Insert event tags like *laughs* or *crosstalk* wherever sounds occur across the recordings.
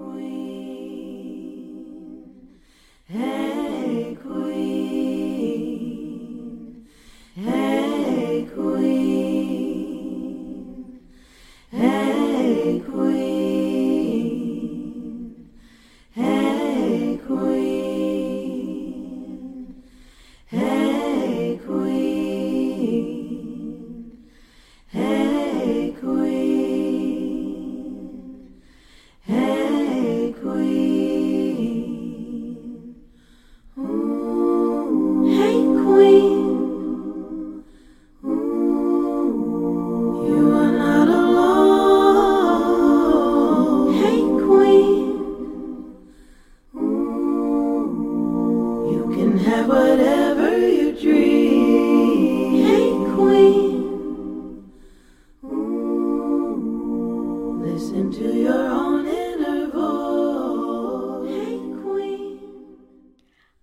queen.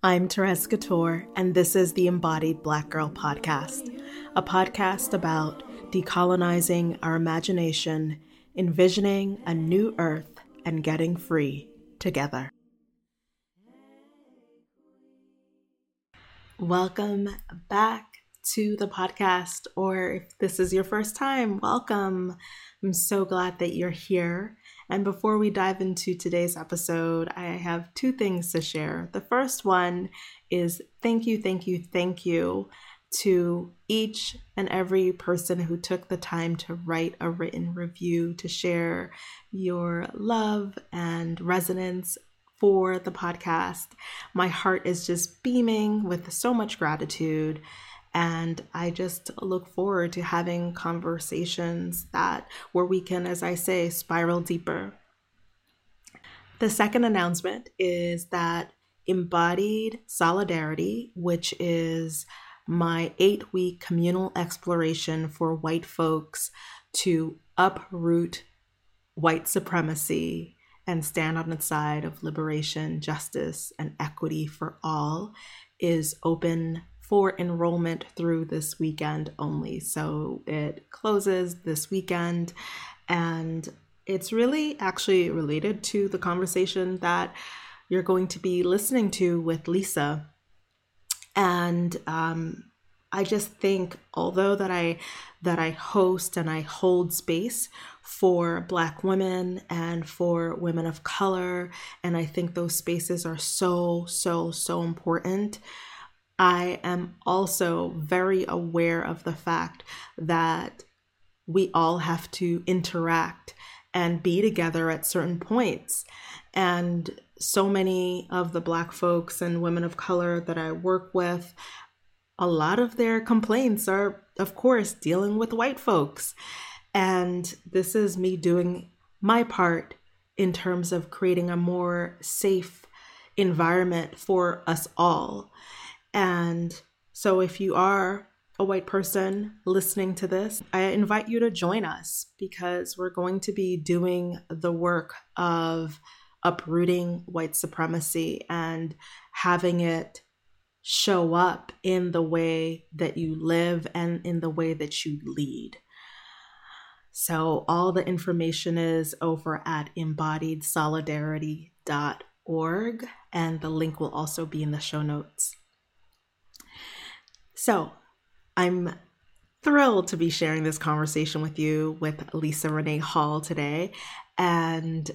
I'm Therese Couture, and this is the Embodied Black Girl Podcast, a podcast about decolonizing our imagination, envisioning a new earth, and getting free together. Welcome back to the podcast, or if this is your first time, welcome. I'm so glad that you're here. And before we dive into today's episode, I have two things to share. The first one is thank you, thank you, thank you to each and every person who took the time to write a written review to share your love and resonance for the podcast. My heart is just beaming with so much gratitude and I just look forward to having conversations that where we can, as I say, spiral deeper. The second announcement is that Embodied Solidarity, which is my eight week communal exploration for white folks to uproot white supremacy and stand on the side of liberation, justice, and equity for all, is open for enrollment through this weekend only. So it closes this weekend and it's really actually related to the conversation that you're going to be listening to with Lisa. And um, I just think, although that I that I host and I hold space for Black women and for women of color, and I think those spaces are so so so important. I am also very aware of the fact that we all have to interact and be together at certain points. And so many of the Black folks and women of color that I work with, a lot of their complaints are, of course, dealing with white folks. And this is me doing my part in terms of creating a more safe environment for us all. And so, if you are a white person listening to this, I invite you to join us because we're going to be doing the work of uprooting white supremacy and having it show up in the way that you live and in the way that you lead. So, all the information is over at embodiedsolidarity.org, and the link will also be in the show notes. So I'm thrilled to be sharing this conversation with you with Lisa Renee Hall today. And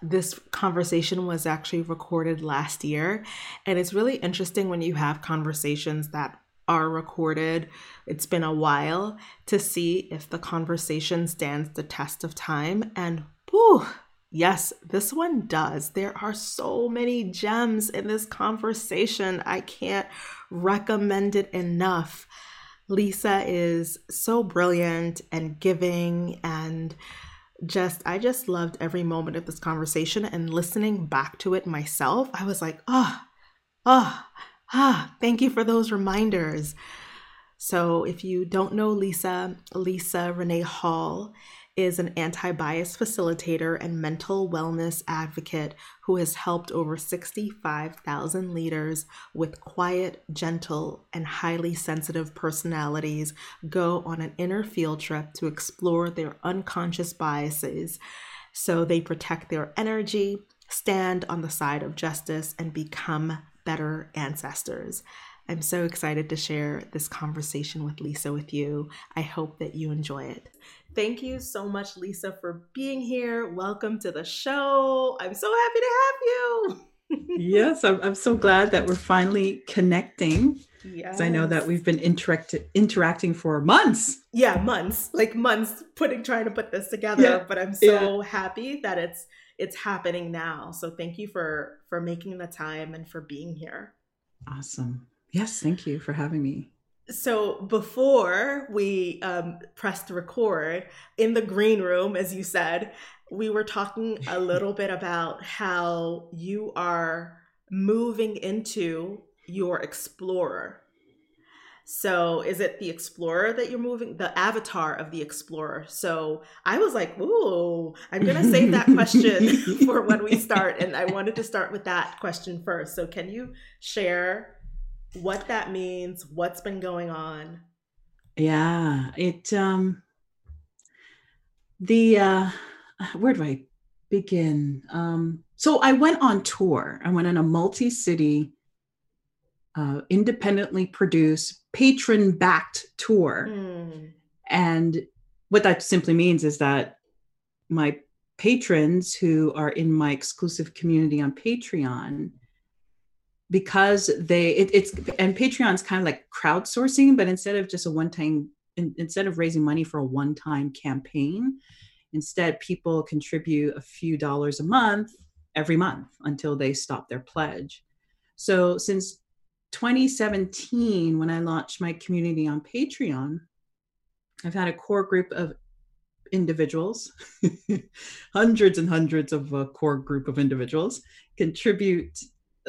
this conversation was actually recorded last year. And it's really interesting when you have conversations that are recorded, it's been a while, to see if the conversation stands the test of time. And whew, Yes, this one does. There are so many gems in this conversation. I can't recommend it enough. Lisa is so brilliant and giving and just I just loved every moment of this conversation and listening back to it myself. I was like, "Oh, oh, ah, thank you for those reminders." So, if you don't know Lisa, Lisa Renee Hall is an anti bias facilitator and mental wellness advocate who has helped over 65,000 leaders with quiet, gentle, and highly sensitive personalities go on an inner field trip to explore their unconscious biases so they protect their energy, stand on the side of justice, and become better ancestors. I'm so excited to share this conversation with Lisa with you. I hope that you enjoy it. Thank you so much, Lisa, for being here. Welcome to the show. I'm so happy to have you. *laughs* yes, I'm, I'm so glad that we're finally connecting. Yes. I know that we've been interact- interacting for months. Yeah, months, like months putting trying to put this together, yeah. but I'm so yeah. happy that it's it's happening now. So thank you for for making the time and for being here. Awesome. Yes, thank you for having me. So before we um, pressed record in the green room, as you said, we were talking a *laughs* little bit about how you are moving into your explorer. So is it the explorer that you're moving, the avatar of the explorer? So I was like, ooh, I'm gonna save that question *laughs* for when we start, and I wanted to start with that question first. So can you share what that means, what's been going on? Yeah, it um the uh where do I begin? Um so I went on tour. I went on a multi-city uh, independently produced patron backed tour. Mm. And what that simply means is that my patrons who are in my exclusive community on Patreon because they it, it's and patreon's kind of like crowdsourcing but instead of just a one time in, instead of raising money for a one time campaign instead people contribute a few dollars a month every month until they stop their pledge. So since 2017 when i launched my community on patreon i've had a core group of individuals *laughs* hundreds and hundreds of a core group of individuals contribute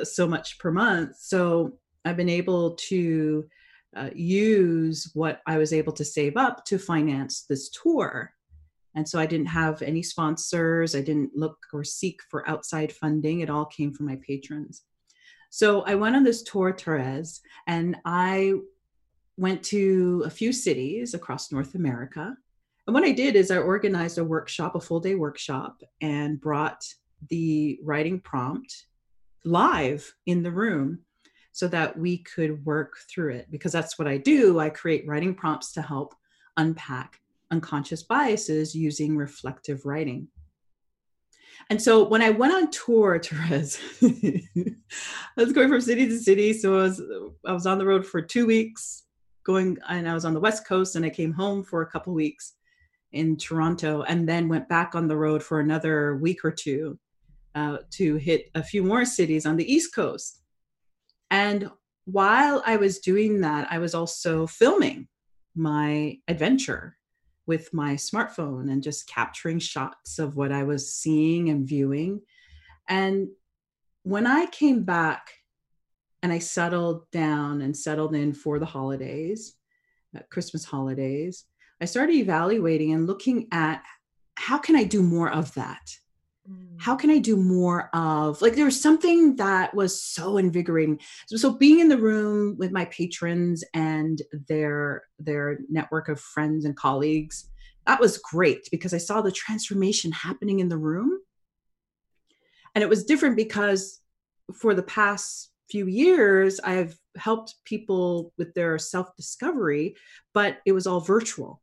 so much per month. So I've been able to uh, use what I was able to save up to finance this tour. And so I didn't have any sponsors. I didn't look or seek for outside funding. It all came from my patrons. So I went on this tour, Therese, and I went to a few cities across North America. And what I did is I organized a workshop, a full day workshop, and brought the writing prompt live in the room so that we could work through it because that's what I do. I create writing prompts to help unpack unconscious biases using reflective writing. And so when I went on tour, *laughs* Therese, I was going from city to city. So I was I was on the road for two weeks, going and I was on the West Coast and I came home for a couple weeks in Toronto and then went back on the road for another week or two uh, to hit a few more cities on the East Coast. And while I was doing that, I was also filming my adventure with my smartphone and just capturing shots of what I was seeing and viewing. And when I came back and I settled down and settled in for the holidays, uh, Christmas holidays, I started evaluating and looking at how can I do more of that? How mm. can i do more of like there was something that was so invigorating. So, so, being in the room with my patrons and their their network of friends and colleagues that was great because i saw the transformation happening in the room. And it was different because for the past few years i've helped people with their self discovery but it was all virtual.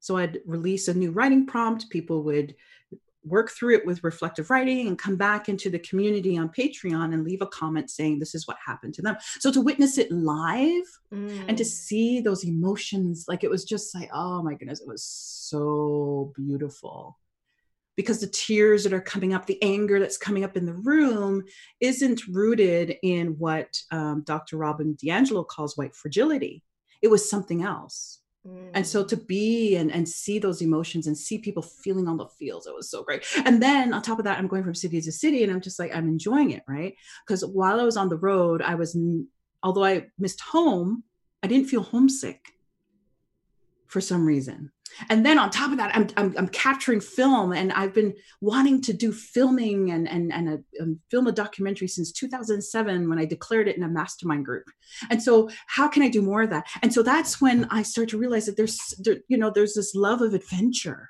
So i'd release a new writing prompt people would work through it with reflective writing and come back into the community on Patreon and leave a comment saying this is what happened to them. So to witness it live mm. and to mm. see those emotions, like it was just like, oh my goodness, it was so beautiful. Because the tears that are coming up, the anger that's coming up in the room isn't rooted in what um, Dr. Robin DiAngelo calls white fragility. It was something else And so to be and, and see those emotions and see people feeling all the feels, it was so great. And then on top of that, I'm going from city to city and I'm just like, I'm enjoying it, right? Because while I was on the road, I was, although I missed home, I didn't feel homesick for some reason. And then on top of that I'm, I'm, I'm capturing film and i've been wanting to do filming and and and, a, and film a documentary since 2007 when i declared it in a mastermind group. And so how can i do more of that? And so that's when i start to realize that there's there, you know there's this love of adventure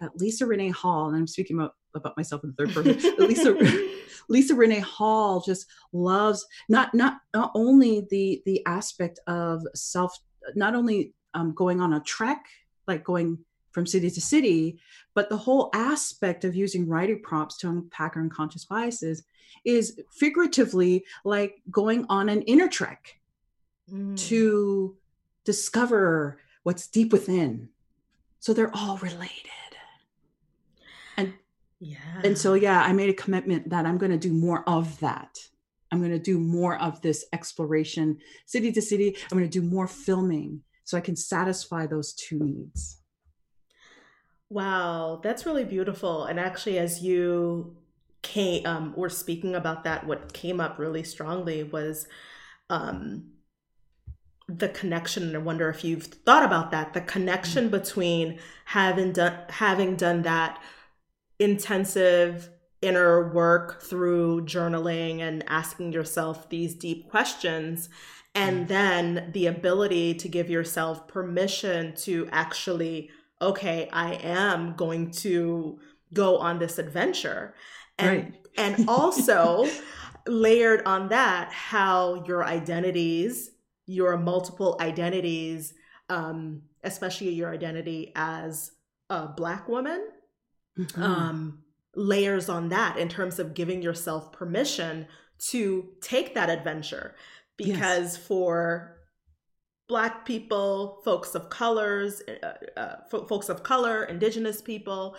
that Lisa Renee Hall, and I'm speaking about, about myself in the third person, Lisa *laughs* Lisa Renee Hall just loves not not not only the the aspect of self, not only um, going on a trek, like going from city to city, but the whole aspect of using writing prompts to unpack our unconscious biases is figuratively like going on an inner trek mm. to discover what's deep within. So they're all related. And yeah. And so yeah, I made a commitment that I'm going to do more of that. I'm going to do more of this exploration city to city. I'm going to do more filming so I can satisfy those two needs. Wow, that's really beautiful. And actually, as you came, um, were speaking about that, what came up really strongly was um, the connection and i wonder if you've thought about that the connection mm-hmm. between having done having done that intensive inner work through journaling and asking yourself these deep questions and mm-hmm. then the ability to give yourself permission to actually okay i am going to go on this adventure and right. and *laughs* also layered on that how your identities your multiple identities, um, especially your identity as a Black woman, mm-hmm. um, layers on that in terms of giving yourself permission to take that adventure. Because yes. for Black people, folks of colors, uh, uh, folks of color, Indigenous people,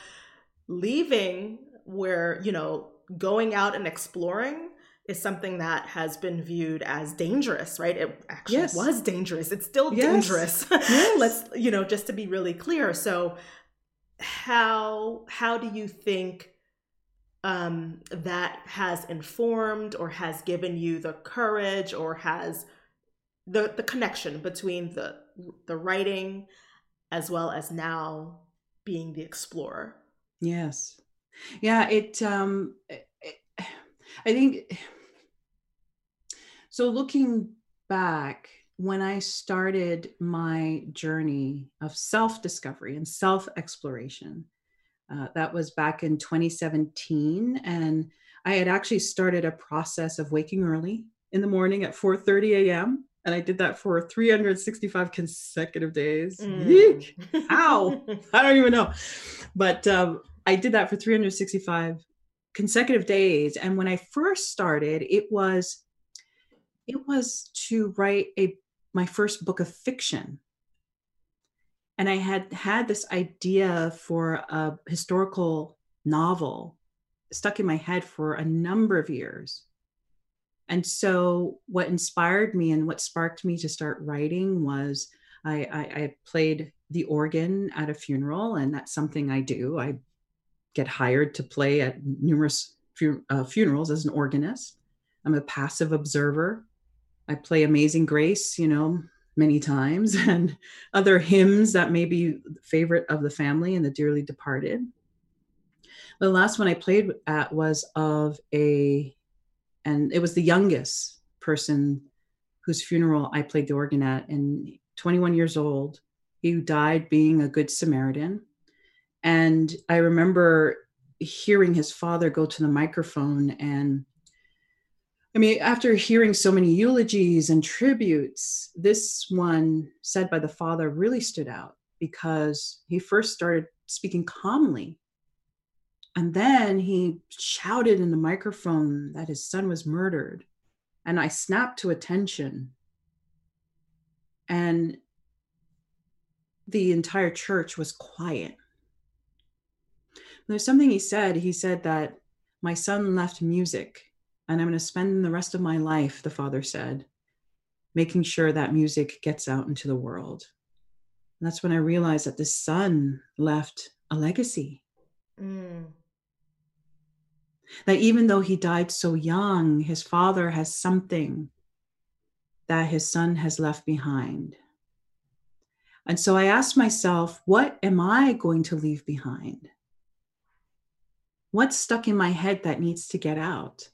leaving where, you know, going out and exploring is something that has been viewed as dangerous, right? It actually yes. was dangerous. It's still yes. dangerous. *laughs* Yes. Let's, you know, just to be really clear. So how how do you think um, that has informed or has given you the courage or has the the connection between the the writing as well as now being the explorer? Yes. Yeah, it um it, I think so, looking back, when I started my journey of self discovery and self exploration, uh, that was back in 2017. And I had actually started a process of waking early in the morning at 4:30 a.m. And I did that for 365 consecutive days. Mm. Ow! *laughs* I don't even know. But um, I did that for 365 consecutive days. And when I first started, it was it was to write a my first book of fiction and i had had this idea for a historical novel stuck in my head for a number of years. And so what inspired me and what sparked me to start writing was I, I, I played the organ at a funeral and that's something i do. I get hired to play at numerous fu- uh, funerals as an organist. I'm a passive observer. I play Amazing Grace, you know, many times, *laughs* and other hymns that may be favorite of the family and the dearly departed. The last one I played at was of a, and it was the youngest person whose funeral I played the organ at, and 21 years old. He died being a good Samaritan. And I remember hearing his father go to the microphone and I mean, after hearing so many eulogies and tributes, this one said by the father really stood out because he first started speaking calmly. And then he shouted in the microphone that his son was murdered. And I snapped to attention. And the entire church was quiet. There's something he said. He said that my son left music and I'm going to spend the rest of my life, the father said, making sure that music gets out into the world. And that's when I realized that the son left a legacy. Mm. That even though he died so young, his father has something that his son has left behind. And so I asked myself, what am I going to leave behind? What's stuck in my head that needs to get out?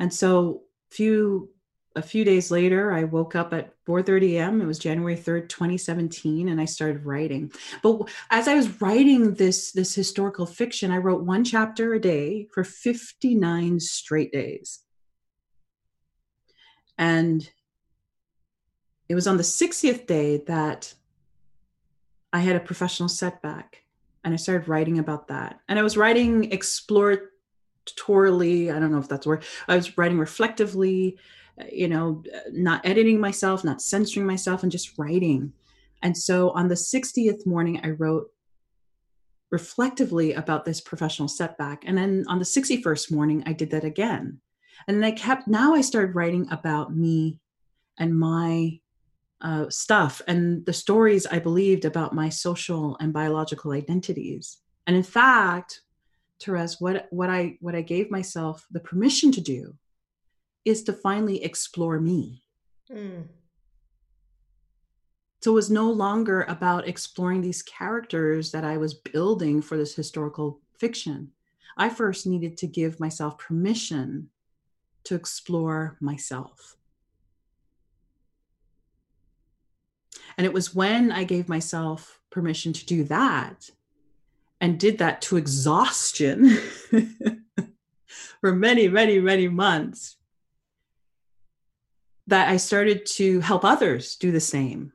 And so, few a few days later, I woke up at 4:30 a.m. It was January 3rd, 2017, and I started writing. But as I was writing this this historical fiction, I wrote one chapter a day for 59 straight days. And it was on the 60th day that I had a professional setback and I started writing about that. And I was writing exploratorily, I don't know if that's word. I was writing reflectively you know, not editing myself, not censoring myself, and just writing. And so on the 60th morning, I wrote reflectively about this professional setback. And then on the 61st morning, I did that again. And then I kept, now I started writing about me and my uh, stuff and the stories I believed about my social and biological identities. And in fact, Therese, what, what I what I gave myself the permission to do is to finally explore me. Mm. So it was no longer about exploring these characters that I was building for this historical fiction. I first needed to give myself permission to explore myself. And it was when I gave myself permission to do that and did that to exhaustion *laughs* for many, many, many months that I started to help others do the same.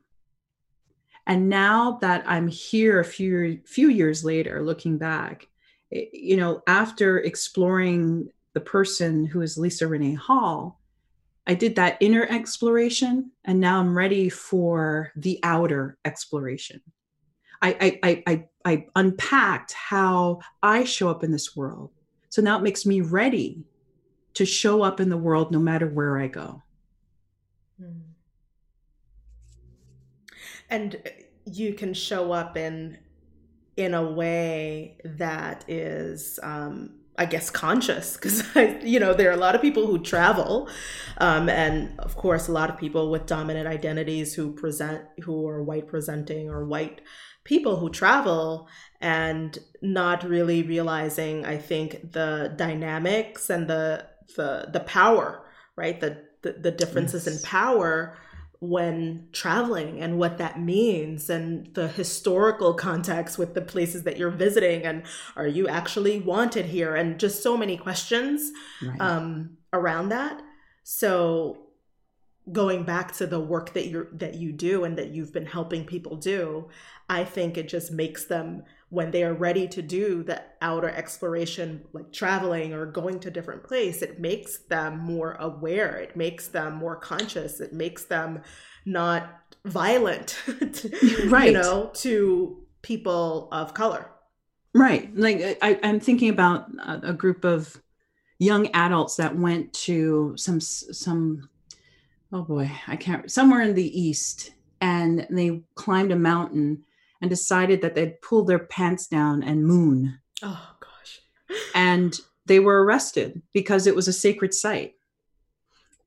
And now that I'm here a few few years later, looking back, eh, you know, after exploring the person who is Lisa Renee Hall, I did that inner exploration, and now I'm ready for the outer exploration. I, I, I, I, unpacked how I show up in this world. So now it makes me ready to show up in the world no matter where I go. Hmm. And you can show up in in a way that is um, I guess conscious because *laughs* you know there are a lot of people who travel, um, and of course a lot of people with dominant identities who present who are white presenting or white people who travel and not really realizing I think the dynamics and the the the power right the the, the differences yes. in power when traveling and what that means and the historical context with the places that you're visiting and are you actually wanted here and just so many questions right. um, around that so going back to the work that you're that you do and that you've been helping people do i think it just makes them when they are ready to do the outer exploration like traveling or going to different place it makes them more aware. It makes them more conscious. It makes them not violent *laughs* to, right. you know to people of color. Right. Like I, i'm thinking about a, a group of young adults that went to some some oh boy i can't somewhere in the east and they climbed a mountain and decided that they'd pull their pants down and moon. Oh gosh. and they were arrested because it was a sacred site.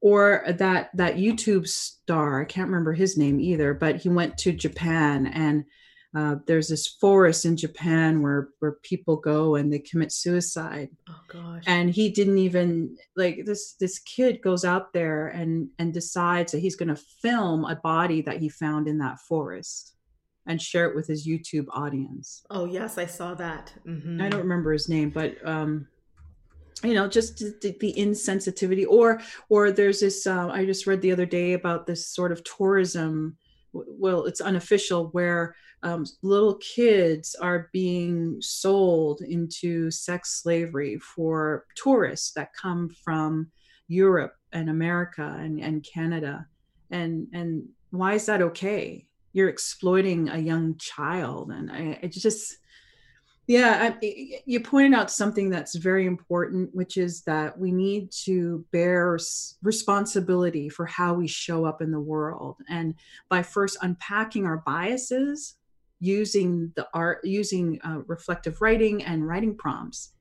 Or that that YouTube star, I can't remember his name either, but he went to Japan and uh, there's this forest in Japan where where people go and they commit suicide. Oh gosh! And he didn't even like this. This kid goes out there and and decides that he's going to film a body that he found in that forest and share it with his YouTube audience. Oh yes, I saw that. Mm-hmm. I don't remember his name, but um, you know, just the, the insensitivity. Or or there's this. Uh, I just read the other day about this sort of tourism. Well, it's unofficial where um, little kids are being sold into sex slavery for tourists that come from Europe and America and, and Canada. And and why is that okay? you're exploiting a young child and I, it just yeah I, you pointed out something that's very important which is that we need to bear responsibility for how we show up in the world. And by first unpacking our biases using the art using uh, reflective writing and writing prompts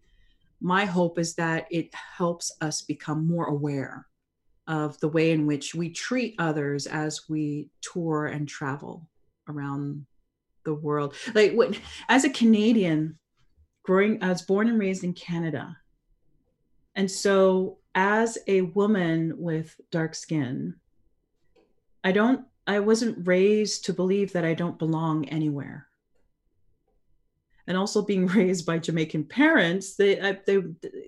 my hope is that it helps us become more aware of the way in which we treat others as we tour and travel around the world. Like when, as a Canadian, growing, I was born and raised in Canada. And so as a woman with dark skin, I don't, I wasn't raised to believe that I don't belong anywhere. And also being *laughs* raised by Jamaican parents, they, I, they,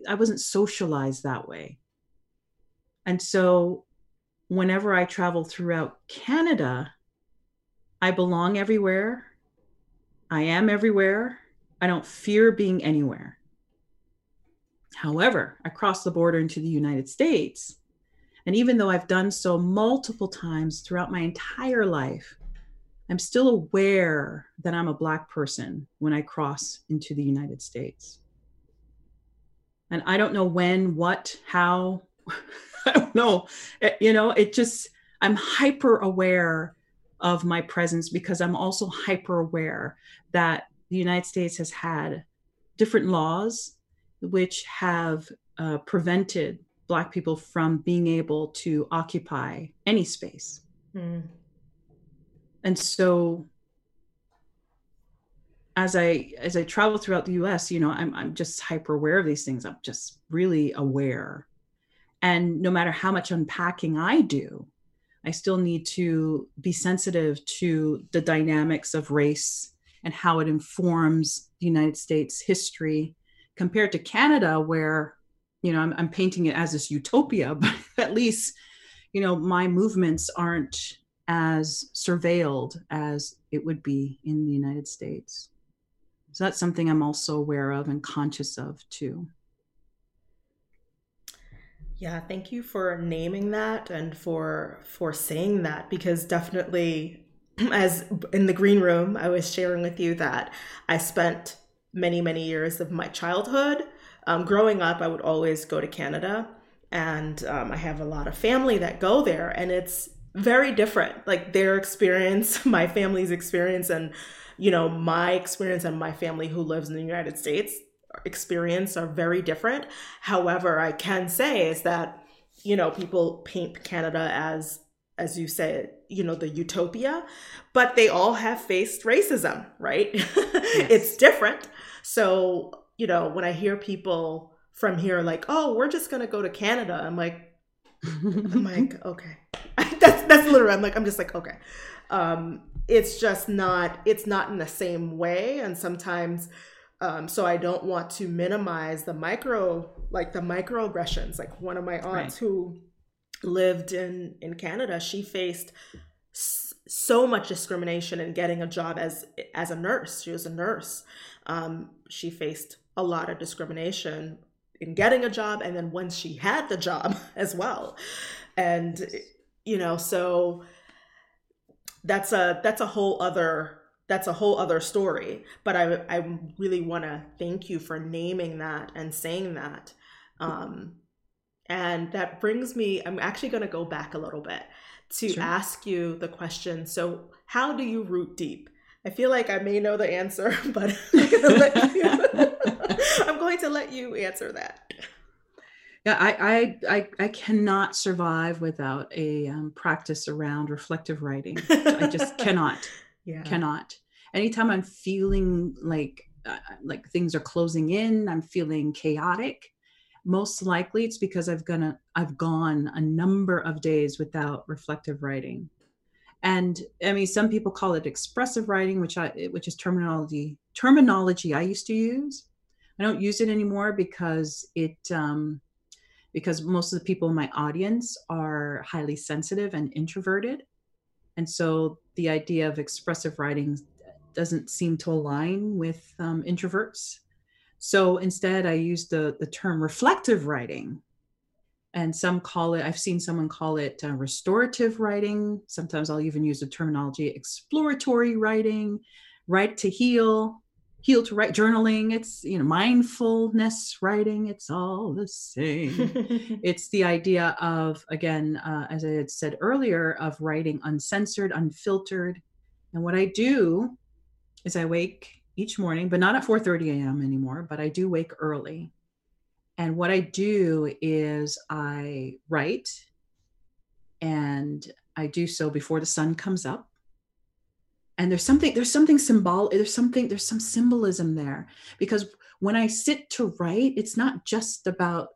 I wasn't socialized that way. And so whenever I travel throughout Canada, I belong everywhere. I am everywhere. I don't fear being anywhere. However, I cross the border into the United States. And even though I've done so multiple times throughout my entire life, I'm still aware that I'm a Black person when I cross into the United States. And I don't know when, what, how, *laughs* I don't know. It, you know, it just, I'm hyper aware of my presence because I'm also hyper aware that the United States has had different laws which have uh, prevented Black people from being able to occupy any space. Mm. And so as I as I travel throughout the US, you know, I'm I'm just hyper aware of these things. I'm just really aware. And no matter how much unpacking I do, I still need to be sensitive to the dynamics of race and how it informs the United States history compared to Canada, where, you know, I'm, I'm painting it as this utopia, *laughs* but at least, you know, my movements aren't as surveilled as it would be in the United States. So that's something I'm also aware of and conscious of too. Yeah, thank you for naming that and for for saying that because definitely *clears throat* as in the green room I was sharing with you that I spent many many years of my childhood um, growing up I would always go to Canada and um, I have a lot of family that go there and it's very different. Like their experience *laughs* my family's experience and you know my experience and my family who lives in the United States experience are very different. However, I can say is that, you know, people paint Canada as, as you say, you know, the utopia, but they all have faced racism, right? *laughs* Yes. it's different. So, you know, when I hear people from here like, oh, we're just going to go to Canada, I'm like, I'm *laughs* like, okay. *laughs* that's that's literally I'm like, I'm just like, okay. Um, it's just not it's not in the same way. And sometimes um, so I don't want to minimize the micro, like the microaggressions. Like one of my aunts right. who lived in in Canada, she faced s- so much discrimination in getting a job as as a nurse. She was a nurse. Um, she faced a lot of discrimination in getting a job, and then once she had the job *laughs* as well, and you know, so that's a that's a whole other that's a whole other story. But I, I really want to thank you for naming that and saying that. Um, and that brings me, I'm actually going to go back a little bit to sure. ask you the question. So, how do you root deep? I feel like I may know the answer, *laughs* but I'm, you, *laughs* I'm going to let you answer that. Yeah, I, I I I cannot survive without a um, practice around reflective writing. I just *laughs* cannot yeah. cannot. Anytime i'm feeling like uh, like things are closing in i'm feeling chaotic most likely it's because i've gonna i've gone a number of days without reflective writing. And i mean some people call it expressive writing which i which is terminology terminology i used to use. I don't use it anymore because it um because most of the people in my audience are highly sensitive and introverted and so the idea of expressive writing doesn't seem to align with um, introverts. So instead, I use the, the term reflective writing. And some call it, I've seen someone call it uh, restorative writing. Sometimes I'll even use the terminology exploratory writing, write to heal, heal to write, journaling. It's, you know, mindfulness writing. It's all the same. *laughs* it's the idea of, again, uh, as I had said earlier, of writing uncensored, unfiltered. And what I do is I wake each morning, but not at 4:30 a.m. anymore, but I do wake early. And what I do is I write and I do so before the sun comes up. And there's something there's something symbolic there's something there's some symbolism there. Because when I sit to write, it's not just about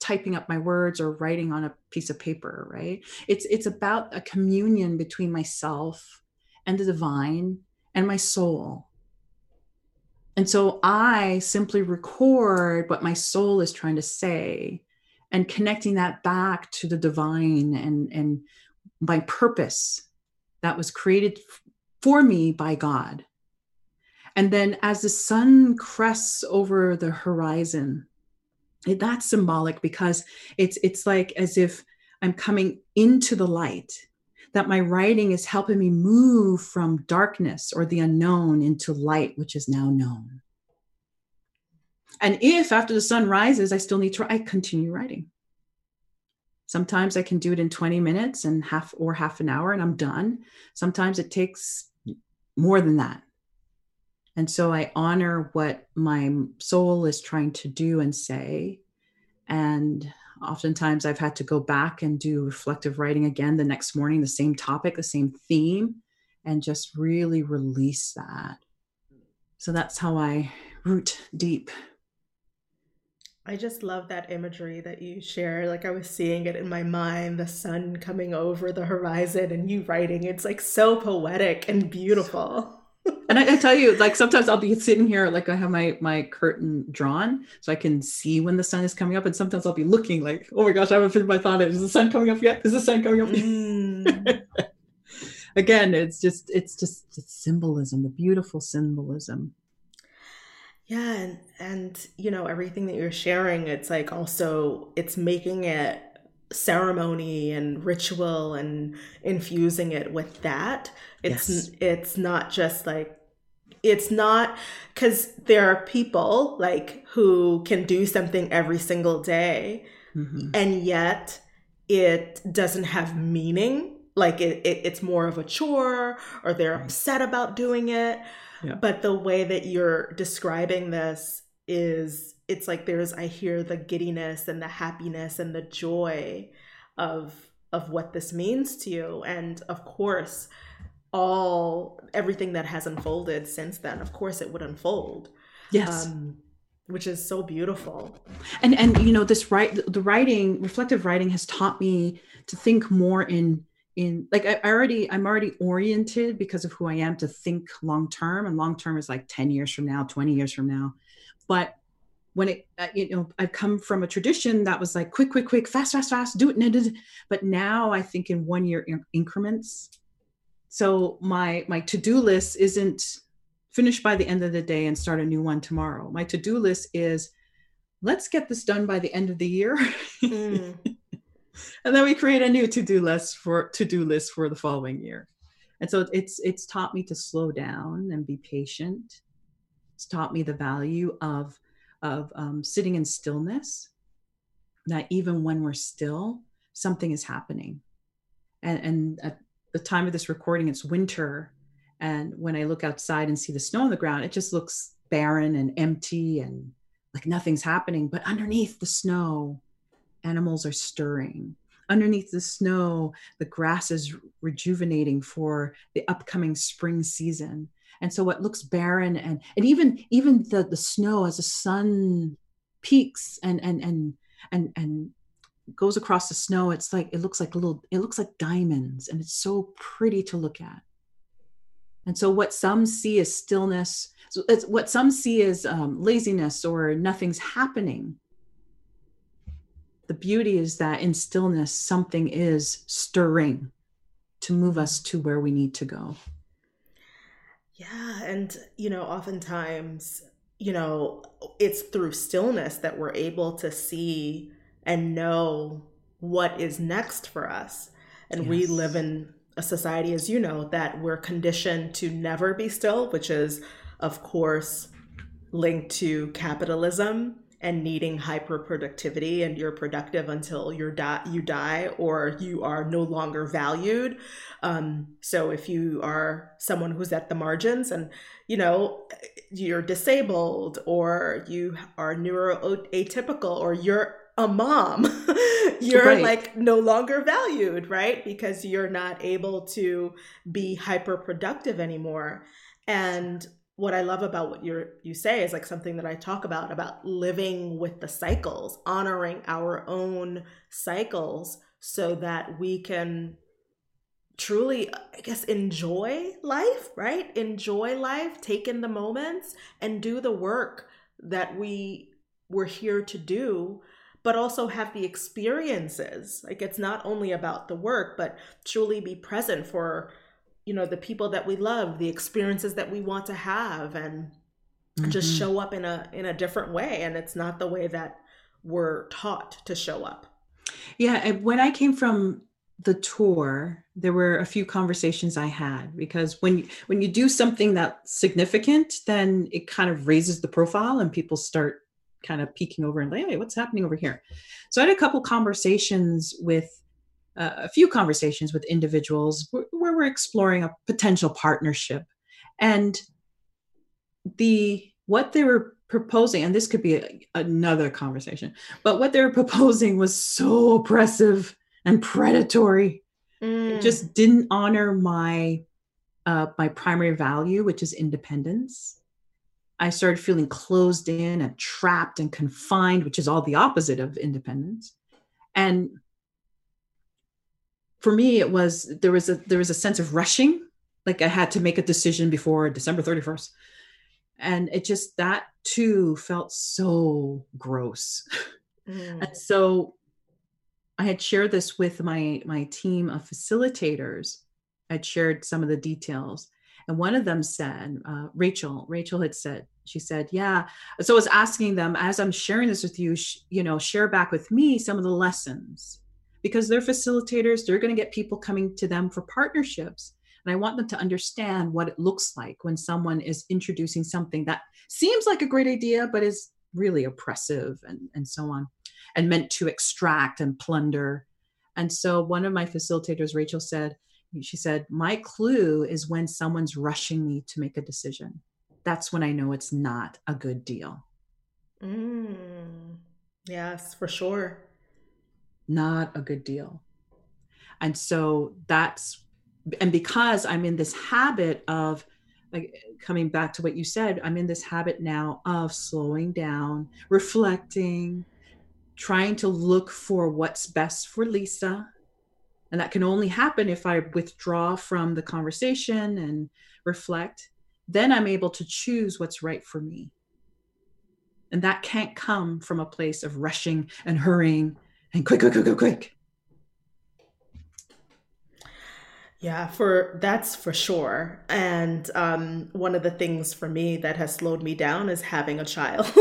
typing up my words or writing on a piece of paper right? It's it's about a communion between myself and the divine and my soul. And so i simply record what my soul is trying to say and connecting that back to the divine and and my purpose that was created for me by god. And then as the sun crests over the horizon that's symbolic because it's it's like as if i'm coming into the light that my writing is helping me move from darkness or the unknown into light which is now known. And if after the sun rises i still need to i continue writing sometimes i can do it in 20 minutes and half or half an hour and i'm done sometimes it takes more than that and so I honor what my soul is trying to do and say. And oftentimes I've had to go back and do reflective writing again the next morning, the same topic, the same theme, and just really release that. So that's how I root deep. I just love that imagery that you share. Like I was seeing it in my mind, the sun coming over the horizon and you writing. It's like so poetic and beautiful and I, I, tell you, like sometimes I'll be sitting here, like I have my my curtain drawn, so I can see when the sun is coming up, and sometimes I'll be looking like, oh my gosh, I haven't finished my thought. Is the sun coming up yet? Is the sun coming up? Mm. *laughs* Again, it's just it's just the symbolism, the beautiful symbolism. Yeah, and and you know everything that you're sharing, it's like also it's making it ceremony and ritual and infusing it with that it's yes. it's not just like it's not because there are people like who can do something every single day mm-hmm. and yet it doesn't have meaning like it, it, it's more of a chore or they're right. upset about doing it yeah. but the way that you're describing this is it's like there's i hear the giddiness and the happiness and the joy of of what this means to you. And of course all everything that has unfolded since then of course it would unfold. Yes. Um, which is so beautiful. And and you know this right the writing reflective writing has taught me to think more in in like I already I'm already oriented because of who I am to think long term and long term is like 10 years from now 20 years from now. But when it uh, you know i've come from a tradition that was like quick quick quick fast fast fast do it but now i think in one year increments. So my my to-do list isn't finished by the end of the day and start a new one tomorrow. My to-do list is let's get this done by the end of the year. Mm. *laughs* and then we create a new to-do list for to-do list for the following year. And so it's it's taught me to slow down and be patient. It's taught me the value of of um, sitting in stillness that even when we're still something is happening. And and at the time of this recording it's winter. And when i look outside and see the snow on the ground it just looks barren and empty and like nothing's happening. But underneath the snow animals are stirring. Underneath the snow the grass is rejuvenating for the upcoming spring season. And so what looks barren and and even even the the snow as the sun peaks and and and and and goes across the snow it's like it looks like little it looks like diamonds and it's so pretty to look at. And so what some see as stillness so what some see as um, laziness or nothing's happening the beauty is that in stillness something is stirring to move us to where we need to go yeah. And, you know, oftentimes, you know, it's through stillness that we're able to see and know what is next for us. And yes. we live in a society, as you know, that we're conditioned to never be still, which is, of course, linked to capitalism and needing hyper productivity and you're productive until you're di- you die or you are no longer valued. Um, so if you are someone who's at the margins and you know you're disabled or you are neuroatypical or you're a mom *laughs* you're right. like no longer valued right? Because you're not able to be hyper productive anymore. And what I love about what you you say is like something that I talk about about living with the cycles, honoring our own cycles so that we can truly I guess enjoy life, right? Enjoy life, take in the moments and do the work that we were here to do but also have the experiences. Like it's not only about the work, but truly be present for you know the people that we love the experiences that we want to have and mm-hmm. just show up in a in a different way. And it's not the way that we're taught to show up. Yeah when i came from the tour there were a few conversations i had because when when you do something that's significant then it kind of raises the profile and people start kind of peeking over and like hey what's happening over here? So i had a couple conversations with uh, a few conversations with individuals where, where we're exploring a potential partnership. And the what they were proposing and this could be a, another conversation but what they were proposing was so oppressive and predatory. Mm. it just didn't honor my uh, my primary value which is independence. I started feeling closed in and trapped and confined which is all the opposite of independence. And for me it was there was a there was a sense of rushing. Like i had to make a decision before december 31st and it just that too felt so gross. Mm. and so i had shared this with my my team of facilitators. I'd shared some of the details. And one of them said uh, rachel rachel had said she said yeah. So i was asking them as i'm sharing this with you sh- you know share back with me some of the lessons because they're facilitators, they're going to get people coming to them for partnerships. And I want them to understand what it looks like when someone is introducing something that seems like a great idea, but is really oppressive and, and so on, and meant to extract and plunder. And so one of my facilitators, Rachel, said, she said, My clue is when someone's rushing me to make a decision. That's when I know it's not a good deal. Mm, yes, for sure not a good deal. And so that's, and because I'm in this habit of, like coming back to what you said, I'm in this habit now of slowing down, reflecting, trying to look for what's best for Lisa. And that can only happen if I withdraw from the conversation and reflect. Then I'm able to choose what's right for me. And that can't come from a place of rushing and hurrying and quick, quick, quick, quick, quick. Yeah, for that's for sure. And um, one of the things for me that has slowed me down is having a child. *laughs*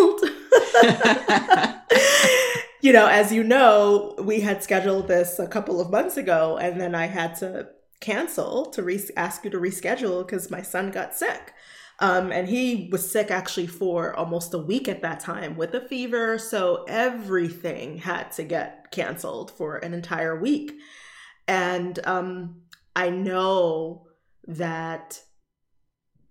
you know, as you know, we had scheduled this a couple of months ago, and then I had to cancel to ask you to reschedule because my son got sick. Um, and he was sick actually for almost a week at that time with a fever. So everything had to get canceled for an entire week. And um, I know that,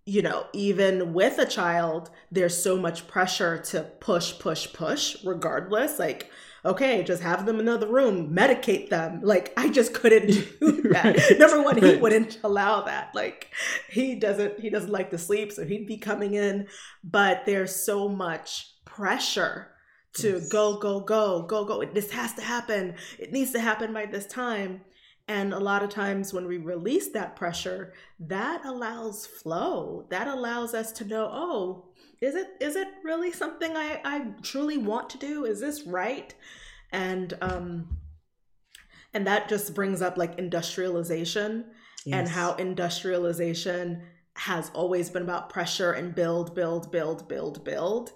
you know, even with a child, there's so much pressure to push, push, push, regardless. Like, okay, just have them in another room, medicate them. Like I just couldn't *laughs* do that. right. Number one, he right. wouldn't allow that. Like he doesn't he doesn't like to sleep, so he'd be coming in. But there's so much pressure to yes. go, go, go, go, go. This has to happen. It needs to happen by this time. And a lot of times when we release that pressure, that allows flow. That allows us to know, oh, is it is it really something I, I truly want to do? Is this right? And um and that just brings up like industrialization yes. and how industrialization has always been about pressure and build, build, build, build, build.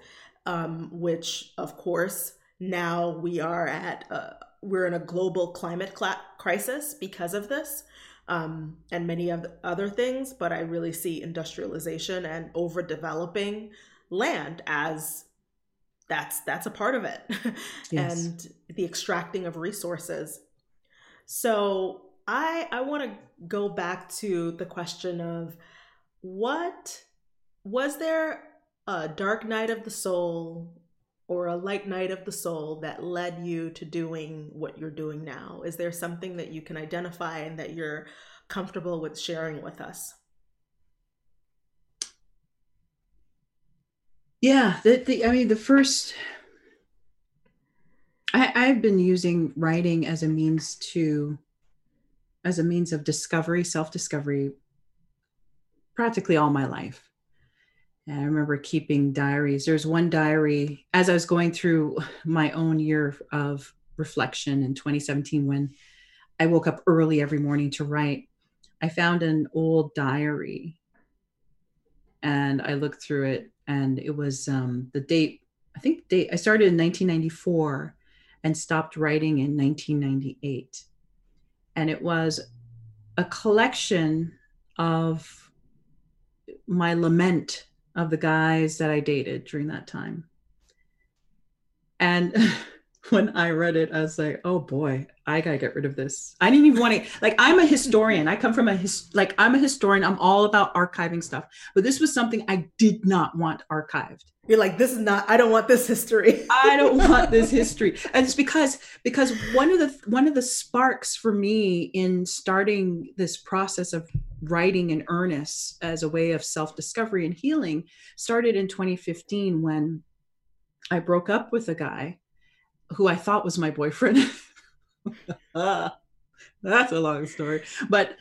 Um, which of course now we are at uh, we're in a global climate cl- crisis because of this um, and many of other things. But I really see industrialization and overdeveloping land as that's that's a part of it. *laughs* Yes. and the extracting of resources. So i i want to go back to the question of what was there a dark night of the soul or a light night of the soul that led you to doing what you're doing now? Is there something that you can identify and that you're comfortable with sharing with us yeah the, the i mean the first I, i've been using writing as a means to as a means of discovery self-discovery practically all my life. And i remember keeping diaries. There's one diary as i was going through my own year of reflection in 2017 when i woke up early every morning to write i found an old diary and i looked through it and it was um, the date i think date i started in 1994 and stopped writing in 1998 and it was a collection of my lament of the guys that i dated during that time. And *laughs* when I read it, I was like, oh boy, I gotta get rid of this. I didn't even want to like I'm a historian. I come from a his like I'm a historian. I'm all about archiving stuff. But this was something I did not want archived. You're like, this is not, I don't want this history. I don't *laughs* want this history. And it's because because one of the one of the sparks for me in starting this process of writing in earnest as a way of self-discovery and healing started in 2015 when I broke up with a guy who I thought was my boyfriend. *laughs* Ah, that's a long story. But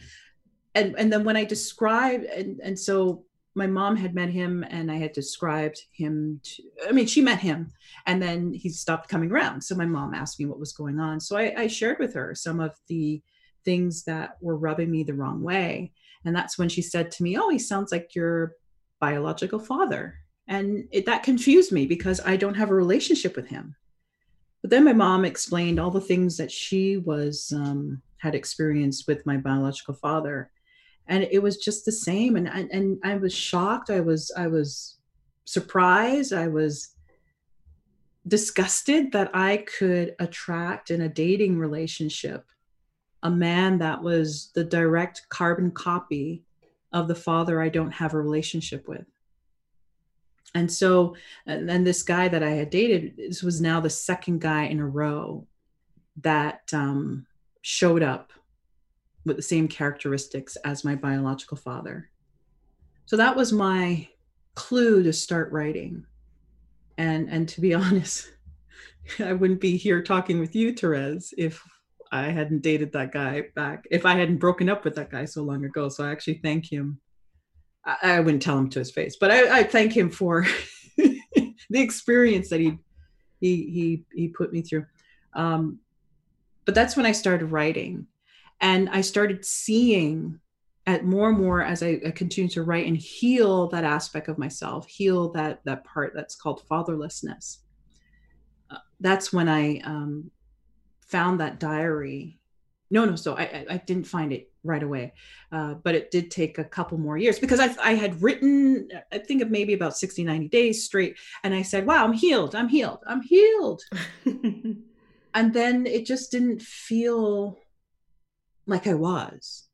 and and then when I described and and so my mom had met him and I had described him to I mean she met him and then he stopped coming around. So my mom asked me what was going on. So I, I shared with her some of the things that were rubbing me the wrong way. And that's when she said to me, Oh, he sounds like your biological father. And it, that confused me because I don't have a relationship with him. But then my mom explained all the things that she was um, had experienced with my biological father, and it was just the same. And and, and I was shocked. I was I was surprised. I was disgusted that I could attract in a dating relationship a man that was the direct carbon copy of the father I don't have a relationship with and so and then this guy that i had dated this was now the second guy in a row that um, showed up with the same characteristics as my biological father. So that was my clue to start writing. And and to be *laughs* honest i wouldn't be here talking with you therese if i hadn't dated that guy back if i hadn't broken up with that guy so long ago. So i actually thank him I, I wouldn't tell him to his face, but I, I thank him for *laughs* the experience that he he he he put me through. Um, but that's when I started writing, and I started seeing at more and more as I, I continue to write and heal that aspect of myself, heal that that part that's called fatherlessness. Uh, that's when I um, found that diary. No, no, so I, I, I didn't find it right away. Uh, but it did take a couple more years because I, I had written, I think of maybe about 60, 90 days straight. And I said, wow, I'm healed. I'm healed. I'm healed. *laughs* and then it just didn't feel like I was.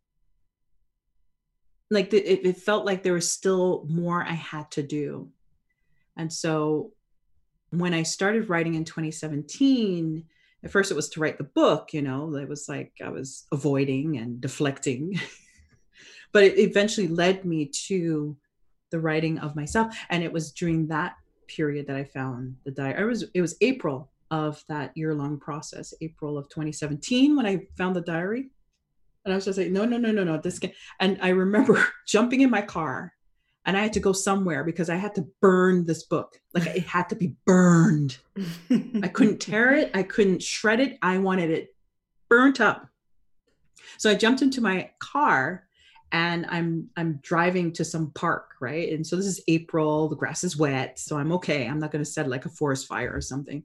Like the, it, it felt like there was still more I had to do. And so when I started writing in 2017, at first it was to write the book you know it was like i was avoiding and deflecting. *laughs* But it eventually led me to the writing of myself and it was during that period that i found the diary. It was it was april of that year long process april of 2017 when i found the diary. And i was just like no no no no no this can and i remember *laughs* jumping in my car and I had to go somewhere because I had to burn this book. Like it had to be burned. I couldn't tear it, I couldn't shred it. I wanted it burnt up. So I jumped into my car and I'm I'm driving to some park, right? And so this is April, the grass is wet, so I'm okay. I'm not going to set like a forest fire or something.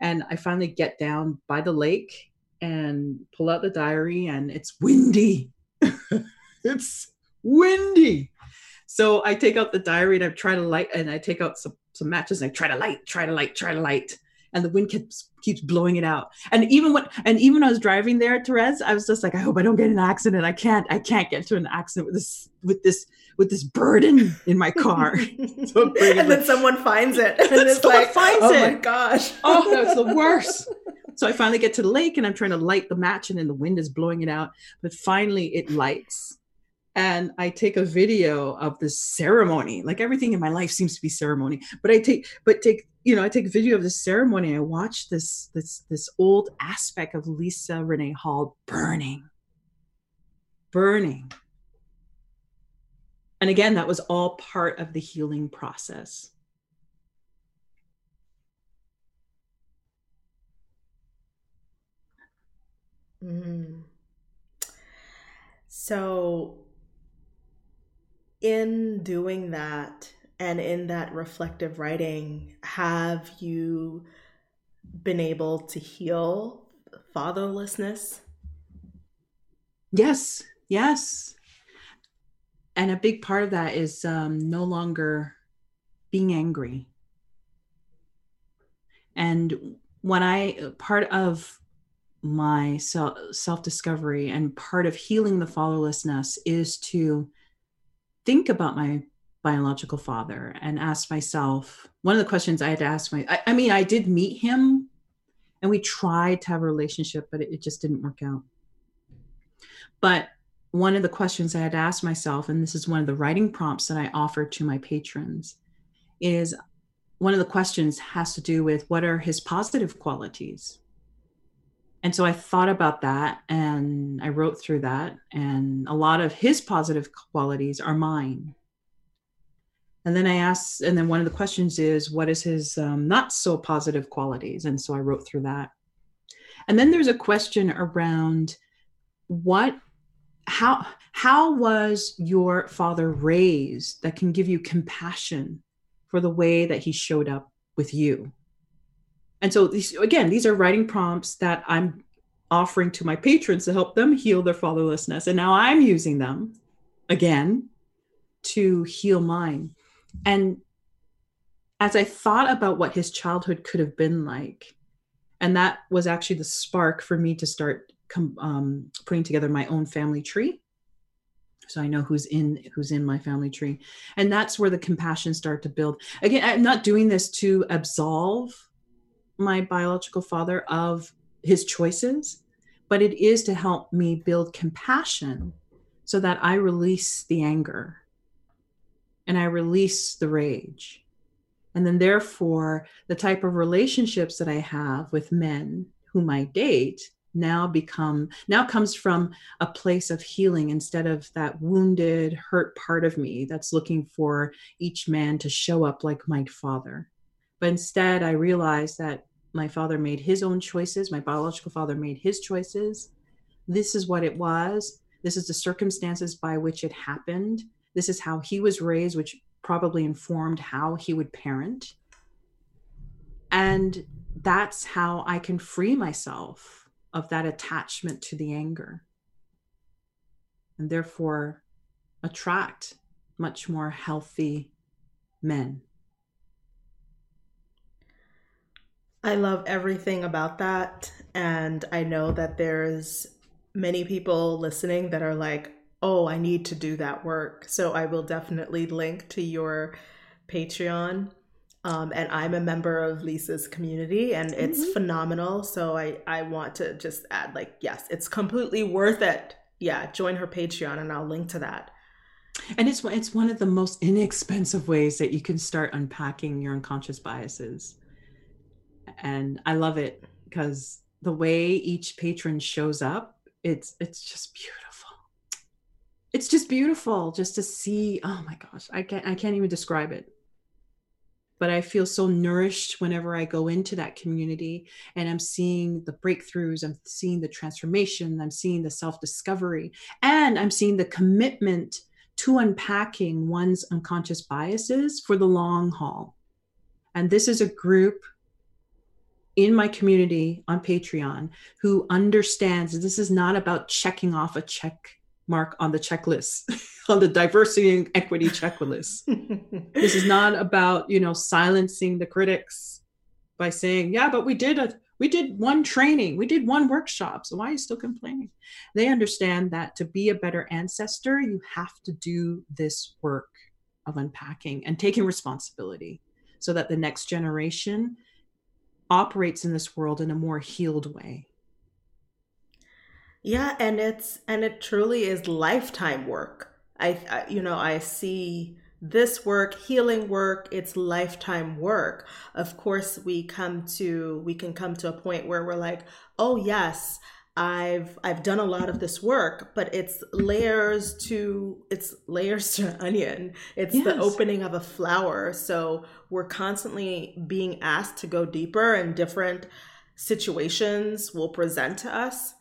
And I finally get down by the lake and pull out the diary and it's windy. *laughs* it's windy so I take out the diary and I try to light, and I take out some, some matches and I try to light, try to light, try to light. And the wind keeps keeps blowing it out. And even when and even when I was driving there, at Therese, I was just like, I hope I don't get an accident. I can't, I can't get to an accident with this with this with this burden in my car. *laughs* *laughs* so and then someone finds it. And *laughs* it's like, finds oh it. my gosh. oh, that's the worst. So I finally get to the lake and I'm trying to light the match and then the wind is blowing it out. But finally it lights and I take a video of the ceremony. Like everything in my life seems to be ceremony, but I take, but take, you know, I take video of the ceremony. I watch this, this, this old aspect of Lisa Renee Hall burning, burning. And again, that was all part of the healing process. Mm. So, in doing that and in that reflective writing, have you been able to heal fatherlessness? Yes, yes. And a big part of that is um, no longer being angry. And when I, part of my self discovery and part of healing the fatherlessness is to think about my biological father and ask myself one of the questions I had to ask my I, I mean I did meet him and we tried to have a relationship but it, it just didn't work out. But one of the questions I had to ask myself and this is one of the writing prompts that I offer to my patrons is one of the questions has to do with what are his positive qualities and so I thought about that and I wrote through that. And a lot of his positive qualities are mine. And then I asked, and then one of the questions is, what is his um, not so positive qualities? And so I wrote through that. And then there's a question around what, how, how was your father raised that can give you compassion for the way that he showed up with you? And so these again, these are writing prompts that I'm offering to my patrons to help them heal their fatherlessness. And now I'm using them again to heal mine. And as I thought about what his childhood could have been like, and that was actually the spark for me to start um, putting together my own family tree so i know who's in who's in my family tree and that's where the compassion start to build again i'm not doing this to absolve my biological father of his choices, but it is to help me build compassion so that I release the anger and I release the rage. And then, therefore, the type of relationships that I have with men whom I date now become now comes from a place of healing instead of that wounded hurt part of me that's looking for each man to show up like my father but instead, I realized that my father made his own choices. My biological father made his choices. This is what it was. This is the circumstances by which it happened. This is how he was raised, which probably informed how he would parent. And that's how I can free myself of that attachment to the anger and therefore attract much more healthy men. I love everything about that. And I know that there's many people listening that are like, oh, I need to do that work. So I will definitely link to your Patreon. Um, and I'm a member of Lisa's community and it's mm-hmm. phenomenal. So I, I want to just add, like, yes, it's completely worth it. Yeah, join her Patreon and I'll link to that. And it's it's one of the most inexpensive ways that you can start unpacking your unconscious biases and I love it because the way each patron shows up, it's it's just beautiful. It's just beautiful just to see. Oh my gosh, I can't I can't even describe it. But I feel so nourished whenever I go into that community and I'm seeing the breakthroughs, I'm seeing the transformation, I'm seeing the self discovery, and I'm seeing the commitment to unpacking one's unconscious biases for the long haul. And this is a group in my community on Patreon who understands this is not about checking off a check mark on the checklist *laughs* on the diversity and equity checklist. *laughs* This is not about you know silencing the critics by saying yeah but we did a we did one training we did one workshop so why are you still complaining? They understand that to be a better ancestor you have to do this work of unpacking and taking responsibility so that the next generation operates in this world in a more healed way. Yeah, and it's and it truly is lifetime work. I, I you know I see this work healing work it's lifetime work of course we come to we can come to a point where we're like oh yes i've i've done a lot of this work but it's layers to it's layers to an onion it's yes. the opening of a flower so we're constantly being asked to go deeper and different situations will present to us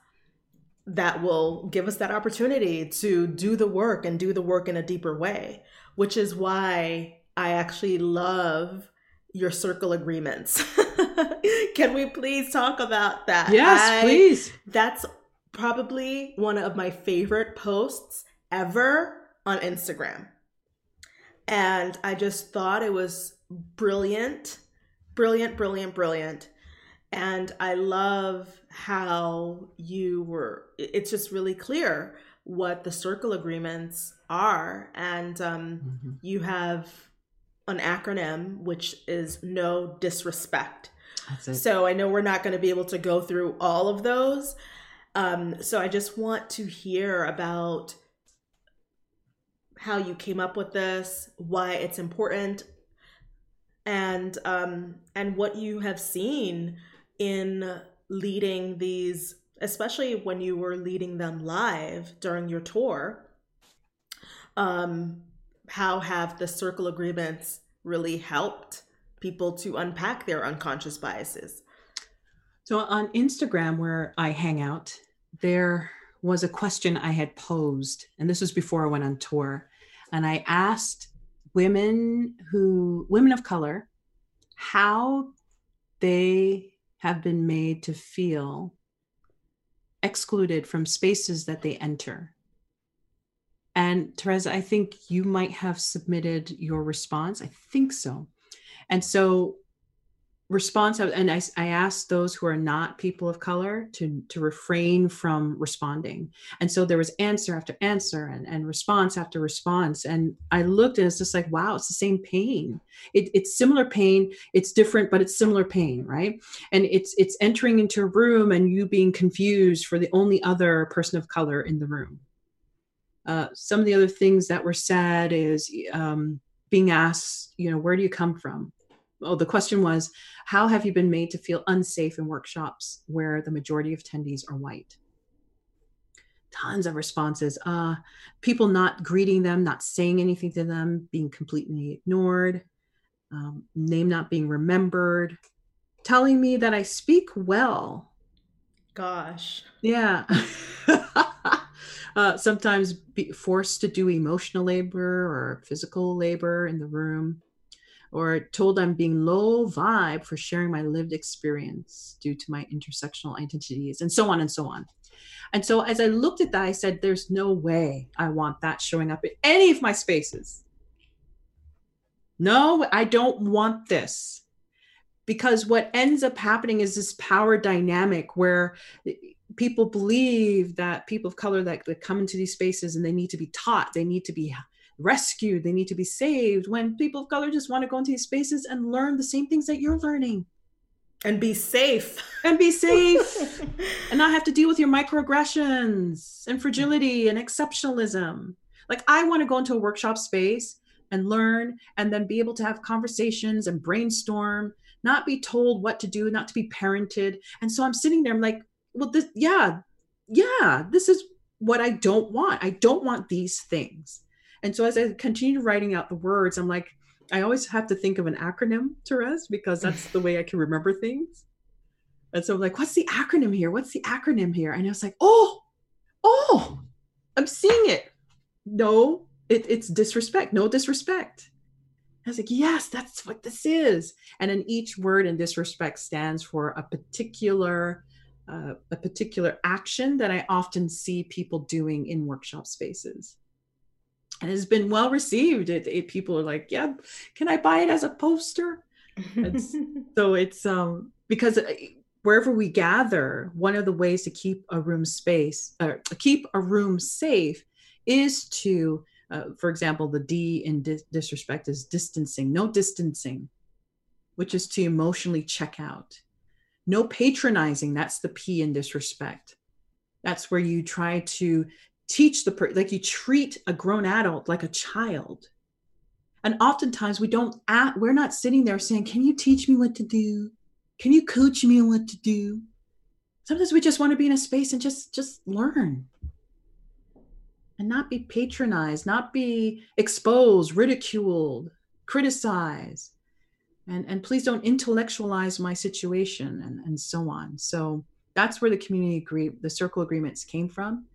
that will give us that opportunity to do the work and do the work in a deeper way which is why I actually love your circle agreements. *laughs* *laughs* Can we please talk about that? Yes, I, please. That's probably one of my favorite posts ever on Instagram. And I just thought it was brilliant, brilliant, brilliant, brilliant. And I love how you were, it's just really clear what the circle agreements are. And um, mm-hmm. you have an acronym, which is no disrespect. So I know we're not going to be able to go through all of those. Um, so I just want to hear about how you came up with this, why it's important, and um, and what you have seen in leading these especially when you were leading them live during your tour um, how have the circle agreements really helped people to unpack their unconscious biases so on instagram where i hang out there was a question i had posed and this was before i went on tour and i asked women who women of color how they have been made to feel excluded from spaces that they enter. And Teresa, I think you might have submitted your response. I think so. And so response and I, I asked those who are not people of color to to refrain from responding. And so there was answer after answer and, and response after response. And i looked and it's just like wow it's the same pain. It, it's similar pain. It's different but it's similar pain right? And it's it's entering into a room and you being confused for the only other person of color in the room uh, some of the other things that were said is um, being asked you know where do you come from oh, the question was, how have you been made to feel unsafe in workshops where the majority of attendees are white? Tons of responses. Uh, people not greeting them, not saying anything to them, being completely ignored, um, name not being remembered, telling me that I speak well. Gosh. Yeah. *laughs* uh, sometimes be forced to do emotional labor or physical labor in the room or told I'm being low vibe for sharing my lived experience due to my intersectional identities, and so on and so on. And so as I looked at that, I said, there's no way I want that showing up in any of my spaces. No, I don't want this. Because what ends up happening is this power dynamic where people believe that people of color that, that come into these spaces and they need to be taught, they need to be rescued, they need to be saved, when people of color just want to go into these spaces and learn the same things that you're learning. And be safe. And be safe. *laughs* and not have to deal with your microaggressions and fragility and exceptionalism. Like, I want to go into a workshop space and learn and then be able to have conversations and brainstorm, not be told what to do, not to be parented. And so I'm sitting there, I'm like, well, this, yeah, yeah, this is what I don't want. I don't want these things. And so as I continue writing out the words, I'm like, I always have to think of an acronym, Therese, because that's the way I can remember things. And so I'm like, what's the acronym here? What's the acronym here? And I was like, oh, oh, I'm seeing it. No, it, it's disrespect. No disrespect. I was like, yes, that's what this is. And then each word in disrespect stands for a particular uh, a particular action that I often see people doing in workshop spaces and it's been well received. It, it, people are like, yeah, can I buy it as a poster? *laughs* so it's um because uh, wherever we gather, one of the ways to keep a room space or uh, keep a room safe is to, uh, for example, the D in dis- disrespect is distancing, no distancing, which is to emotionally check out. No patronizing, that's the P in disrespect. That's where you try to teach the per- like you treat a grown adult like a child. And oftentimes we don't at we're not sitting there saying can you teach me what to do? Can you coach me on what to do? Sometimes we just want to be in a space and just just learn. And not be patronized not be exposed ridiculed criticized and and please don't intellectualize my situation and and so on. So that's where the community agree the circle agreements came from.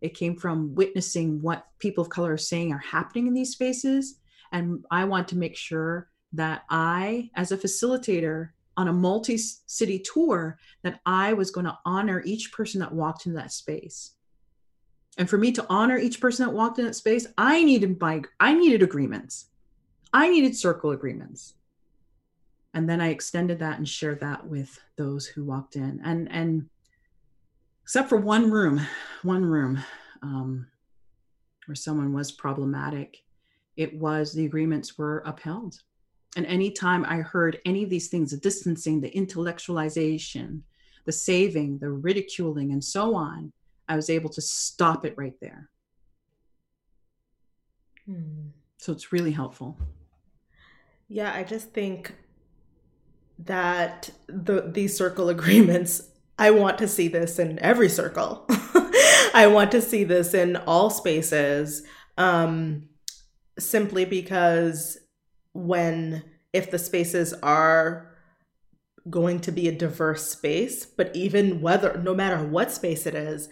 It came from witnessing what people of color are saying are happening in these spaces and i want to make sure that i as a facilitator on a multi-city tour that i was going to honor each person that walked into that space. And for me to honor each person that walked in that space i needed by i needed agreements. I needed circle agreements and then i extended that and shared that with those who walked in. And and except for one room one room um, where someone was problematic it was the agreements were upheld. And anytime i heard any of these things the distancing the intellectualization the saving the ridiculing and so on i was able to stop it right there. Hmm. so it's really helpful. Yeah i just think that the these circle agreements I want to see this in every circle. *laughs* I want to see this in all spaces um simply because when if the spaces are going to be a diverse space, but even whether no matter what space it is,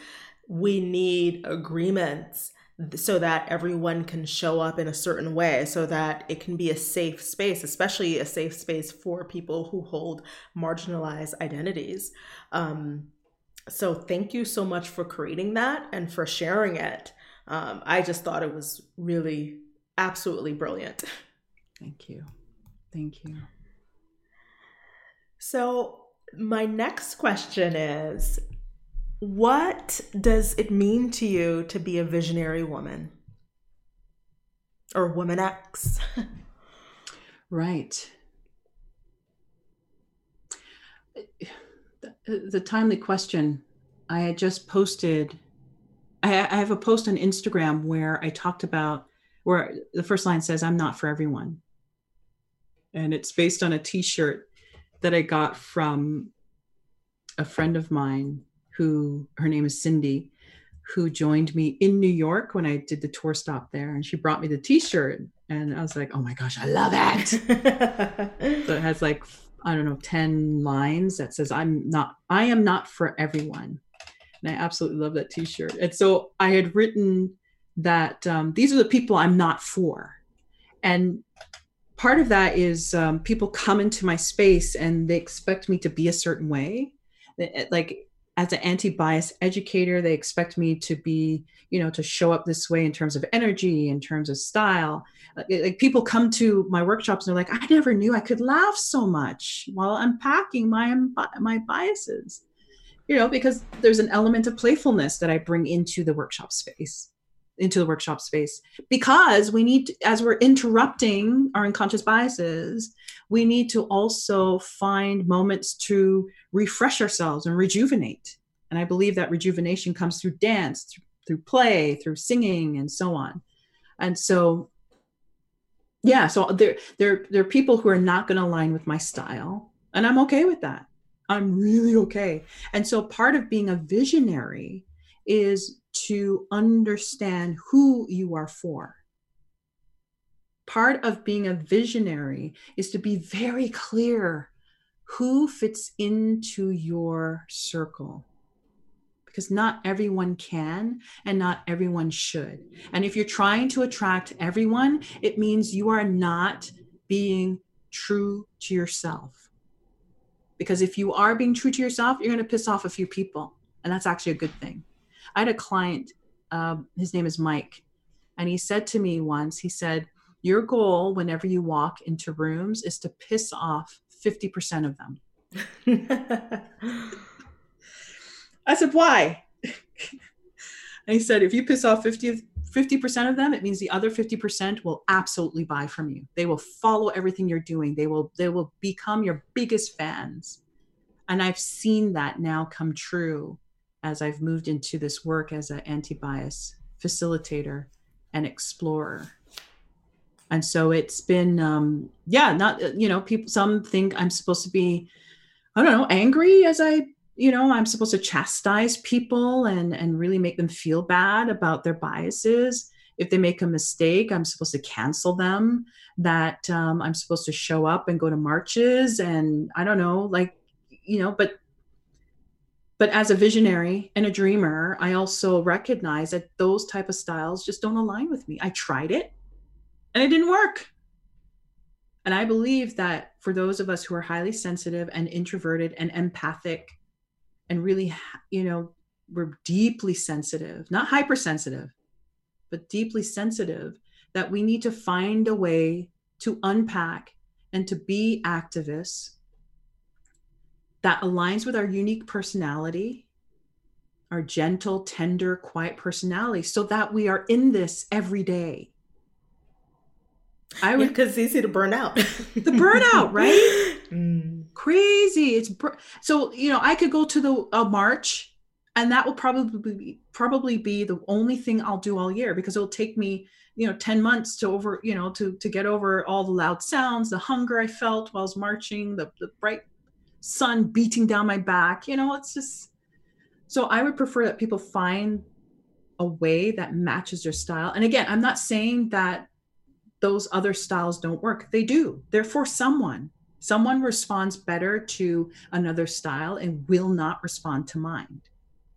we need agreements so that everyone can show up in a certain way so that it can be a safe space especially a safe space for people who hold marginalized identities. Um, so thank you so much for creating that and for sharing it. Um, i just thought it was really absolutely brilliant. *laughs* Thank you. Thank you. So my next question is what does it mean to you to be a visionary woman or woman X? *laughs* right. The, timely question. I had just posted, I, I have a post on Instagram where I talked about, where the first line says, I'm not for everyone. And it's based on a t shirt that I got from a friend of mine who her name is Cindy, who joined me in New York when I did the tour stop there. And she brought me the t shirt. And I was like, oh my gosh, I love it. *laughs* so it has like, I don't know, 10 lines that says, I'm not, I am not for everyone. And I absolutely love that t shirt. And so I had written that um, these are the people I'm not for. And part of that is um, people come into my space and they expect me to be a certain way. Like as an anti-bias educator they expect me to be you know to show up this way in terms of energy in terms of style. Uh, like people come to my workshops and they're like i never knew. I could laugh so much while unpacking my um, my biases. You know because there's an element of playfulness that i bring into the workshop space into the workshop space. Because we need to, as we're interrupting our unconscious biases we need to also find moments to refresh ourselves and rejuvenate. And i believe that rejuvenation comes through dance through, through play through singing and so on. And so yeah so there there there are people who are not going to align with my style and i'm okay with that. I'm really okay. And so part of being a visionary is to understand who you are for. Part of being a visionary is to be very clear who fits into your circle. Because not everyone can and not everyone should. And if you're trying to attract everyone, it means you are not being true to yourself. Because if you are being true to yourself, you're going to piss off a few people. And that's actually a good thing. I had a client, um, his name is Mike, and he said to me once, he said, Your goal whenever you walk into rooms is to piss off 50% of them. *laughs* I said, Why? and *laughs* he said, If you piss off 50, 50% of them, it means the other 50% will absolutely buy from you. They will follow everything you're doing. They will they will become your biggest fans. And I've seen that now come true as I've moved into this work as an anti bias facilitator, and explorer. And so it's been, um, yeah, not, you know, people, some think I'm supposed to be, I don't know, angry as I, you know, I'm supposed to chastise people and, and really make them feel bad about their biases. If they make a mistake, I'm supposed to cancel them, that um, I'm supposed to show up and go to marches and I don't know, like, you know, but but as a visionary and a dreamer i also recognize that those type of styles just don't align with me. I tried it and it didn't work. And i believe that for those of us who are highly sensitive and introverted and empathic and really you know we're deeply sensitive not hypersensitive but deeply sensitive that we need to find a way to unpack and to be activists that aligns with our unique personality, our gentle, tender, quiet personality, so that we are in this every day. I would because yeah, it's easy to burn out. *laughs* the burnout, right? *laughs* Mm. Crazy. It's br- so you know I could go to the a march, and that will probably be, probably be the only thing I'll do all year because it'll take me you know 10 months to over you know to to get over all the loud sounds the hunger i felt while i was marching the, the bright sun beating down my back. You know, it's just so I would prefer that people find a way that matches their style. And again, I'm not saying that those other styles don't work. They do. They're for someone. Someone responds better to another style and will not respond to mine,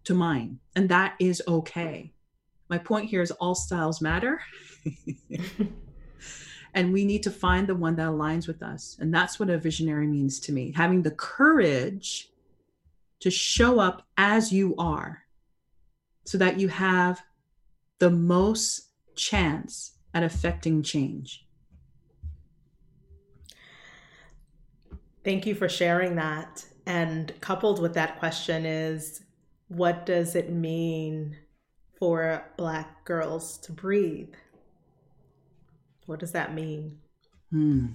to mine. And that is okay. My point here is all styles matter. *laughs* *laughs* and we need to find the one that aligns with us. And that's what a visionary means to me having the courage to show up as you are so that you have the most chance at affecting change. Thank you for sharing that. And coupled with that question is what does it mean for black girls to breathe what does that mean? Hmm.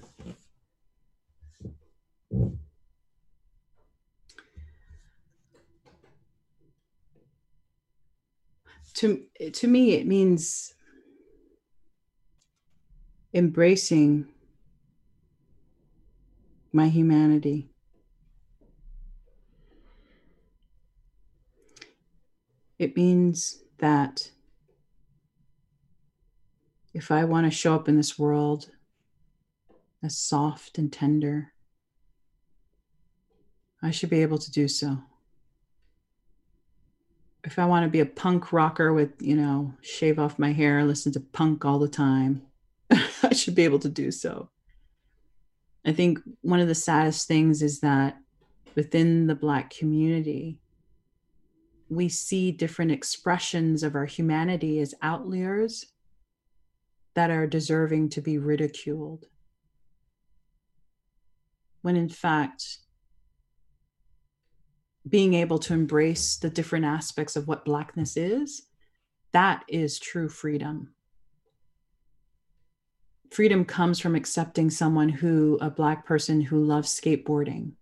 To, to me, it means embracing my humanity. It means that if I want to show up in this world as soft and tender, I should be able to do so. If I want to be a punk rocker with, you know, shave off my hair, listen to punk all the time, *laughs* I should be able to do so. I think one of the saddest things is that within the Black community, we see different expressions of our humanity as outliers that are deserving to be ridiculed. When in fact, being able to embrace the different aspects of what Blackness is, that is true freedom. Freedom comes from accepting someone who, a Black person who loves skateboarding,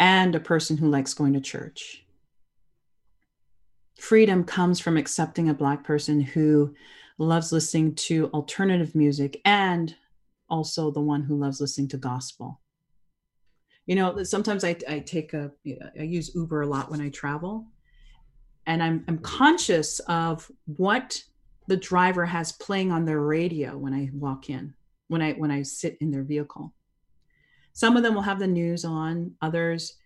and a person who likes going to church. Freedom comes from accepting a Black person who loves listening to alternative music and also the one who loves listening to gospel. You know, sometimes I, I take a, I use Uber a lot when I travel, and I'm, I'm conscious of what the driver has playing on their radio when I walk in, when I when I sit in their vehicle. Some of them will have the news on, others,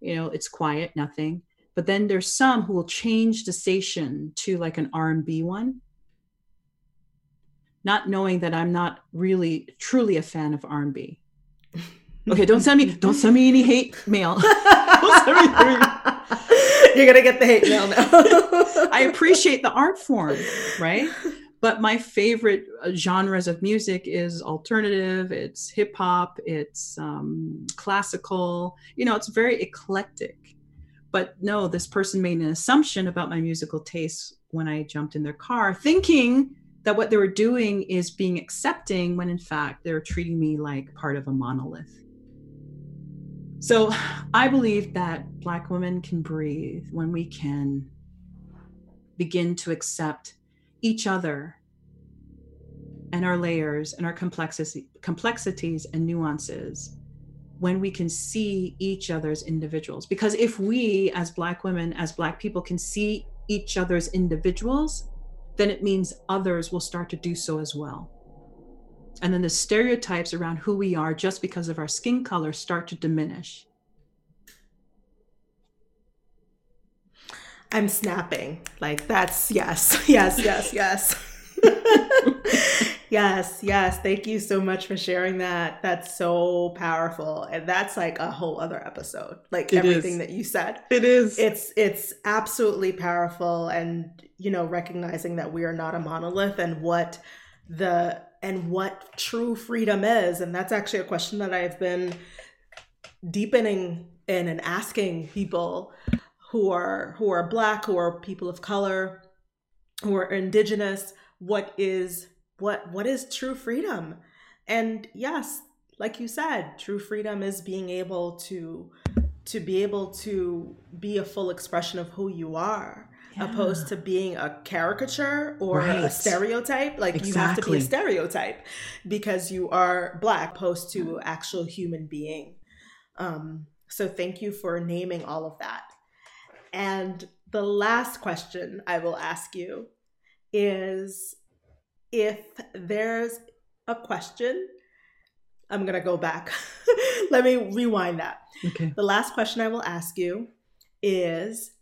you know, it's quiet, nothing. But then there's some who will change the station to like an R&B one not knowing that I'm not really truly a fan of R&B. *laughs* Okay, don't send me don't send me any hate mail. *laughs* You're gonna get the hate mail now. *laughs* I appreciate the art form, right? But my favorite uh, genres of music is alternative, it's hip hop, it's um, classical. You know, it's very eclectic. But no, this person made an assumption about my musical tastes when I jumped in their car, thinking that what they were doing is being accepting when in fact they're treating me like part of a monolith. So I believe that Black women can breathe when we can begin to accept each other and our layers and our complexities and nuances when we can see each other's individuals. Because if we, as Black women, as Black people, can see each other's individuals, then it means others will start to do so as well. And then the stereotypes around who we are just because of our skin color start to diminish. I'm snapping. Like, that's yes, *laughs* yes, yes, yes. *laughs* yes, yes. Thank you so much for sharing that. That's so powerful. And that's like a whole other episode. Like it everything is. that you said. It is. It's it's absolutely powerful and you know, recognizing that we are not a monolith and what the and what true freedom is. And that's actually a question that I've been deepening in and asking people who are who are black, who are people of color, who are indigenous, what is what what is true freedom? And yes, like you said, true freedom is being able to to be able to be a full expression of who you are yeah. opposed to being a caricature or right. a stereotype like exactly. you have to be a stereotype because you are black opposed to actual human being um, so thank you for naming all of that and the last question i will ask you is if there's a question, I'm going to go back. *laughs* Let me rewind that. Okay. The last question I will ask you is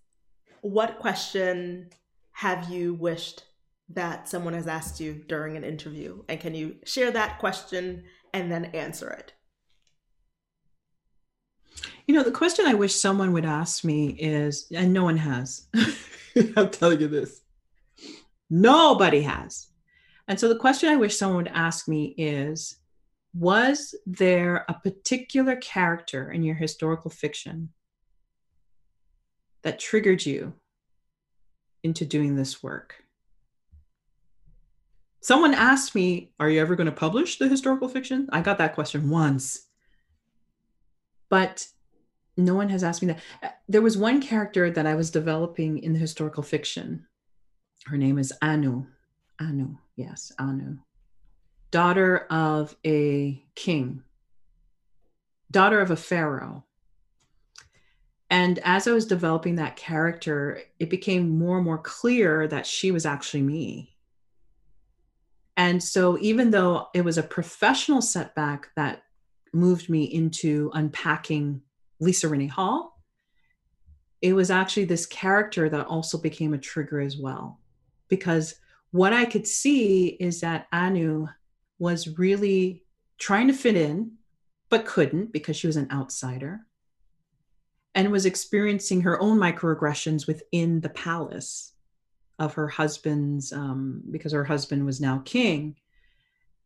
what question have you wished that someone has asked you during an interview? And can you share that question and then answer it? You know, the question I wish someone would ask me is, and no one has. *laughs* I'm telling you this. Nobody has. And so the question I wish someone would ask me is Was there a particular character in your historical fiction that triggered you into doing this work? Someone asked me, Are you ever going to publish the historical fiction? I got that question once. But no one has asked me that. Uh, there was one character that I was developing in the historical fiction. Her name is Anu. Anu, yes, Anu. Daughter of a king, daughter of a pharaoh. And as I was developing that character, it became more and more clear that she was actually me. And so, even though it was a professional setback that moved me into unpacking Lisa Renee Hall, it was actually this character that also became a trigger as well. Because what I could see is that Anu was really trying to fit in, but couldn't because she was an outsider, and was experiencing her own microaggressions within the palace of her husband's, um, because her husband was now king.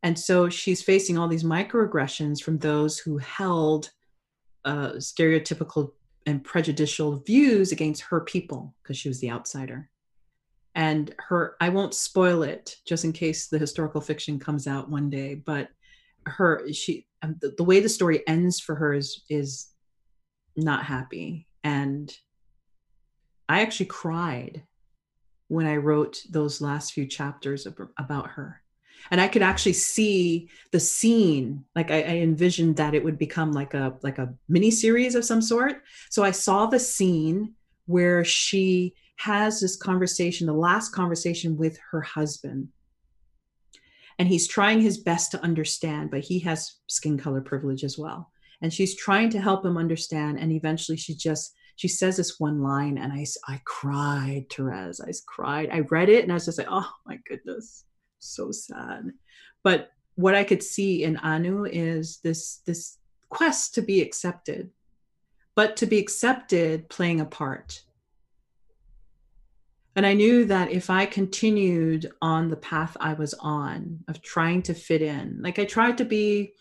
And so she's facing all these microaggressions from those who held uh, stereotypical and prejudicial views against her people because she was the outsider and her i won't spoil it just in case the historical fiction comes out one day but her she um, the, the, way the story ends for her is is not happy. And i actually cried when i wrote those last few chapters about her. And i could actually see the scene like I, I envisioned that it would become like a like a mini series of some sort. So i saw the scene where she has this conversation, the last conversation with her husband. And he's trying his best to understand, but he has skin color privilege as well. And she's trying to help him understand. And eventually she just, she says this one line, and I, I cried, Therese. I cried. I read it and I was just like, oh my goodness, so sad. But what I could see in Anu is this, this quest to be accepted, but to be accepted playing a part and I knew that if I continued on the path I was on of trying to fit in, like I tried to be,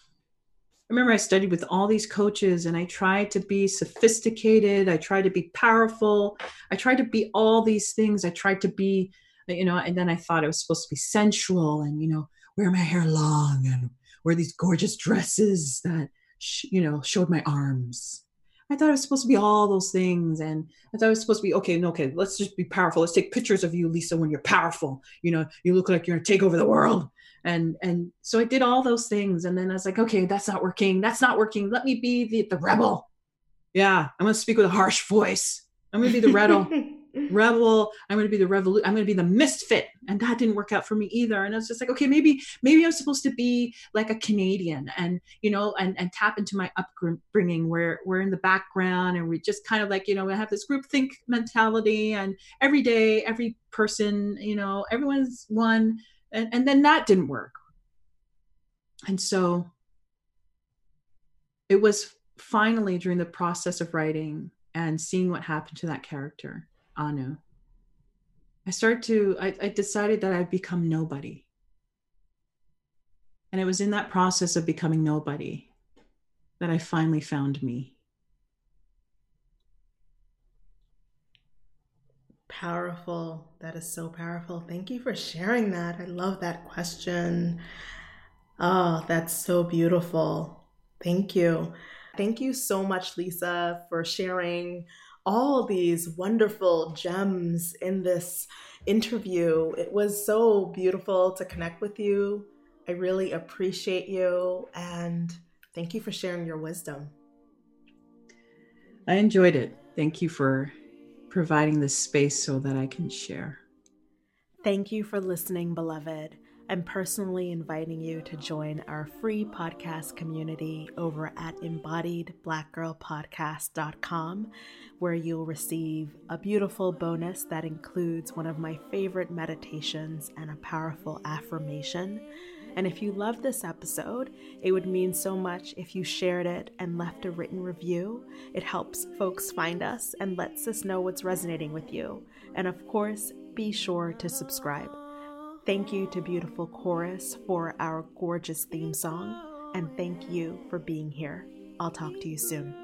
I remember I studied with all these coaches and I tried to be sophisticated. I tried to be powerful. I tried to be all these things. I tried to be, you know, and then I thought I was supposed to be sensual and, you know, wear my hair long and wear these gorgeous dresses that, you know, showed my arms. I thought it was supposed to be all those things. And I thought it was supposed to be, okay, no, okay, let's just be powerful. Let's take pictures of you, Lisa, when you're powerful. You know, you look like you're gonna take over the world. And and so I did all those things. And then I was like, okay, that's not working. That's not working. Let me be the, the rebel. Yeah, I'm gonna speak with a harsh voice. I'm gonna be the rebel. *laughs* rebel i'm going to be the revolution i'm going to be the misfit. And that didn't work out for me either. And i was just like okay maybe maybe i'm supposed to be like a canadian and you know and and tap into my upbringing where we're in the background. And we just kind of like you know we have this group think mentality and every day every person you know everyone's one. And, and then that didn't work. And so it was finally during the process of writing and seeing what happened to that character Anu. I started to, I, I decided that I'd become nobody. And it was in that process of becoming nobody that I finally found me. Powerful. That is so powerful. Thank you for sharing that. I love that question. Oh, that's so beautiful. Thank you. Thank you so much, Lisa, for sharing all these wonderful gems in this interview. It was so beautiful to connect with you. I really appreciate you and thank you for sharing your wisdom. I enjoyed it. Thank you for providing this space so that I can share. Thank you for listening, beloved. I'm personally inviting you to join our free podcast community over at embodiedblackgirlpodcast.com, where you'll receive a beautiful bonus that includes one of my favorite meditations and a powerful affirmation. And if you love this episode, it would mean so much if you shared it and left a written review. It helps folks find us and lets us know what's resonating with you. And of course, be sure to subscribe. Thank you to Beautiful Chorus for our gorgeous theme song, and thank you for being here. I'll talk to you soon.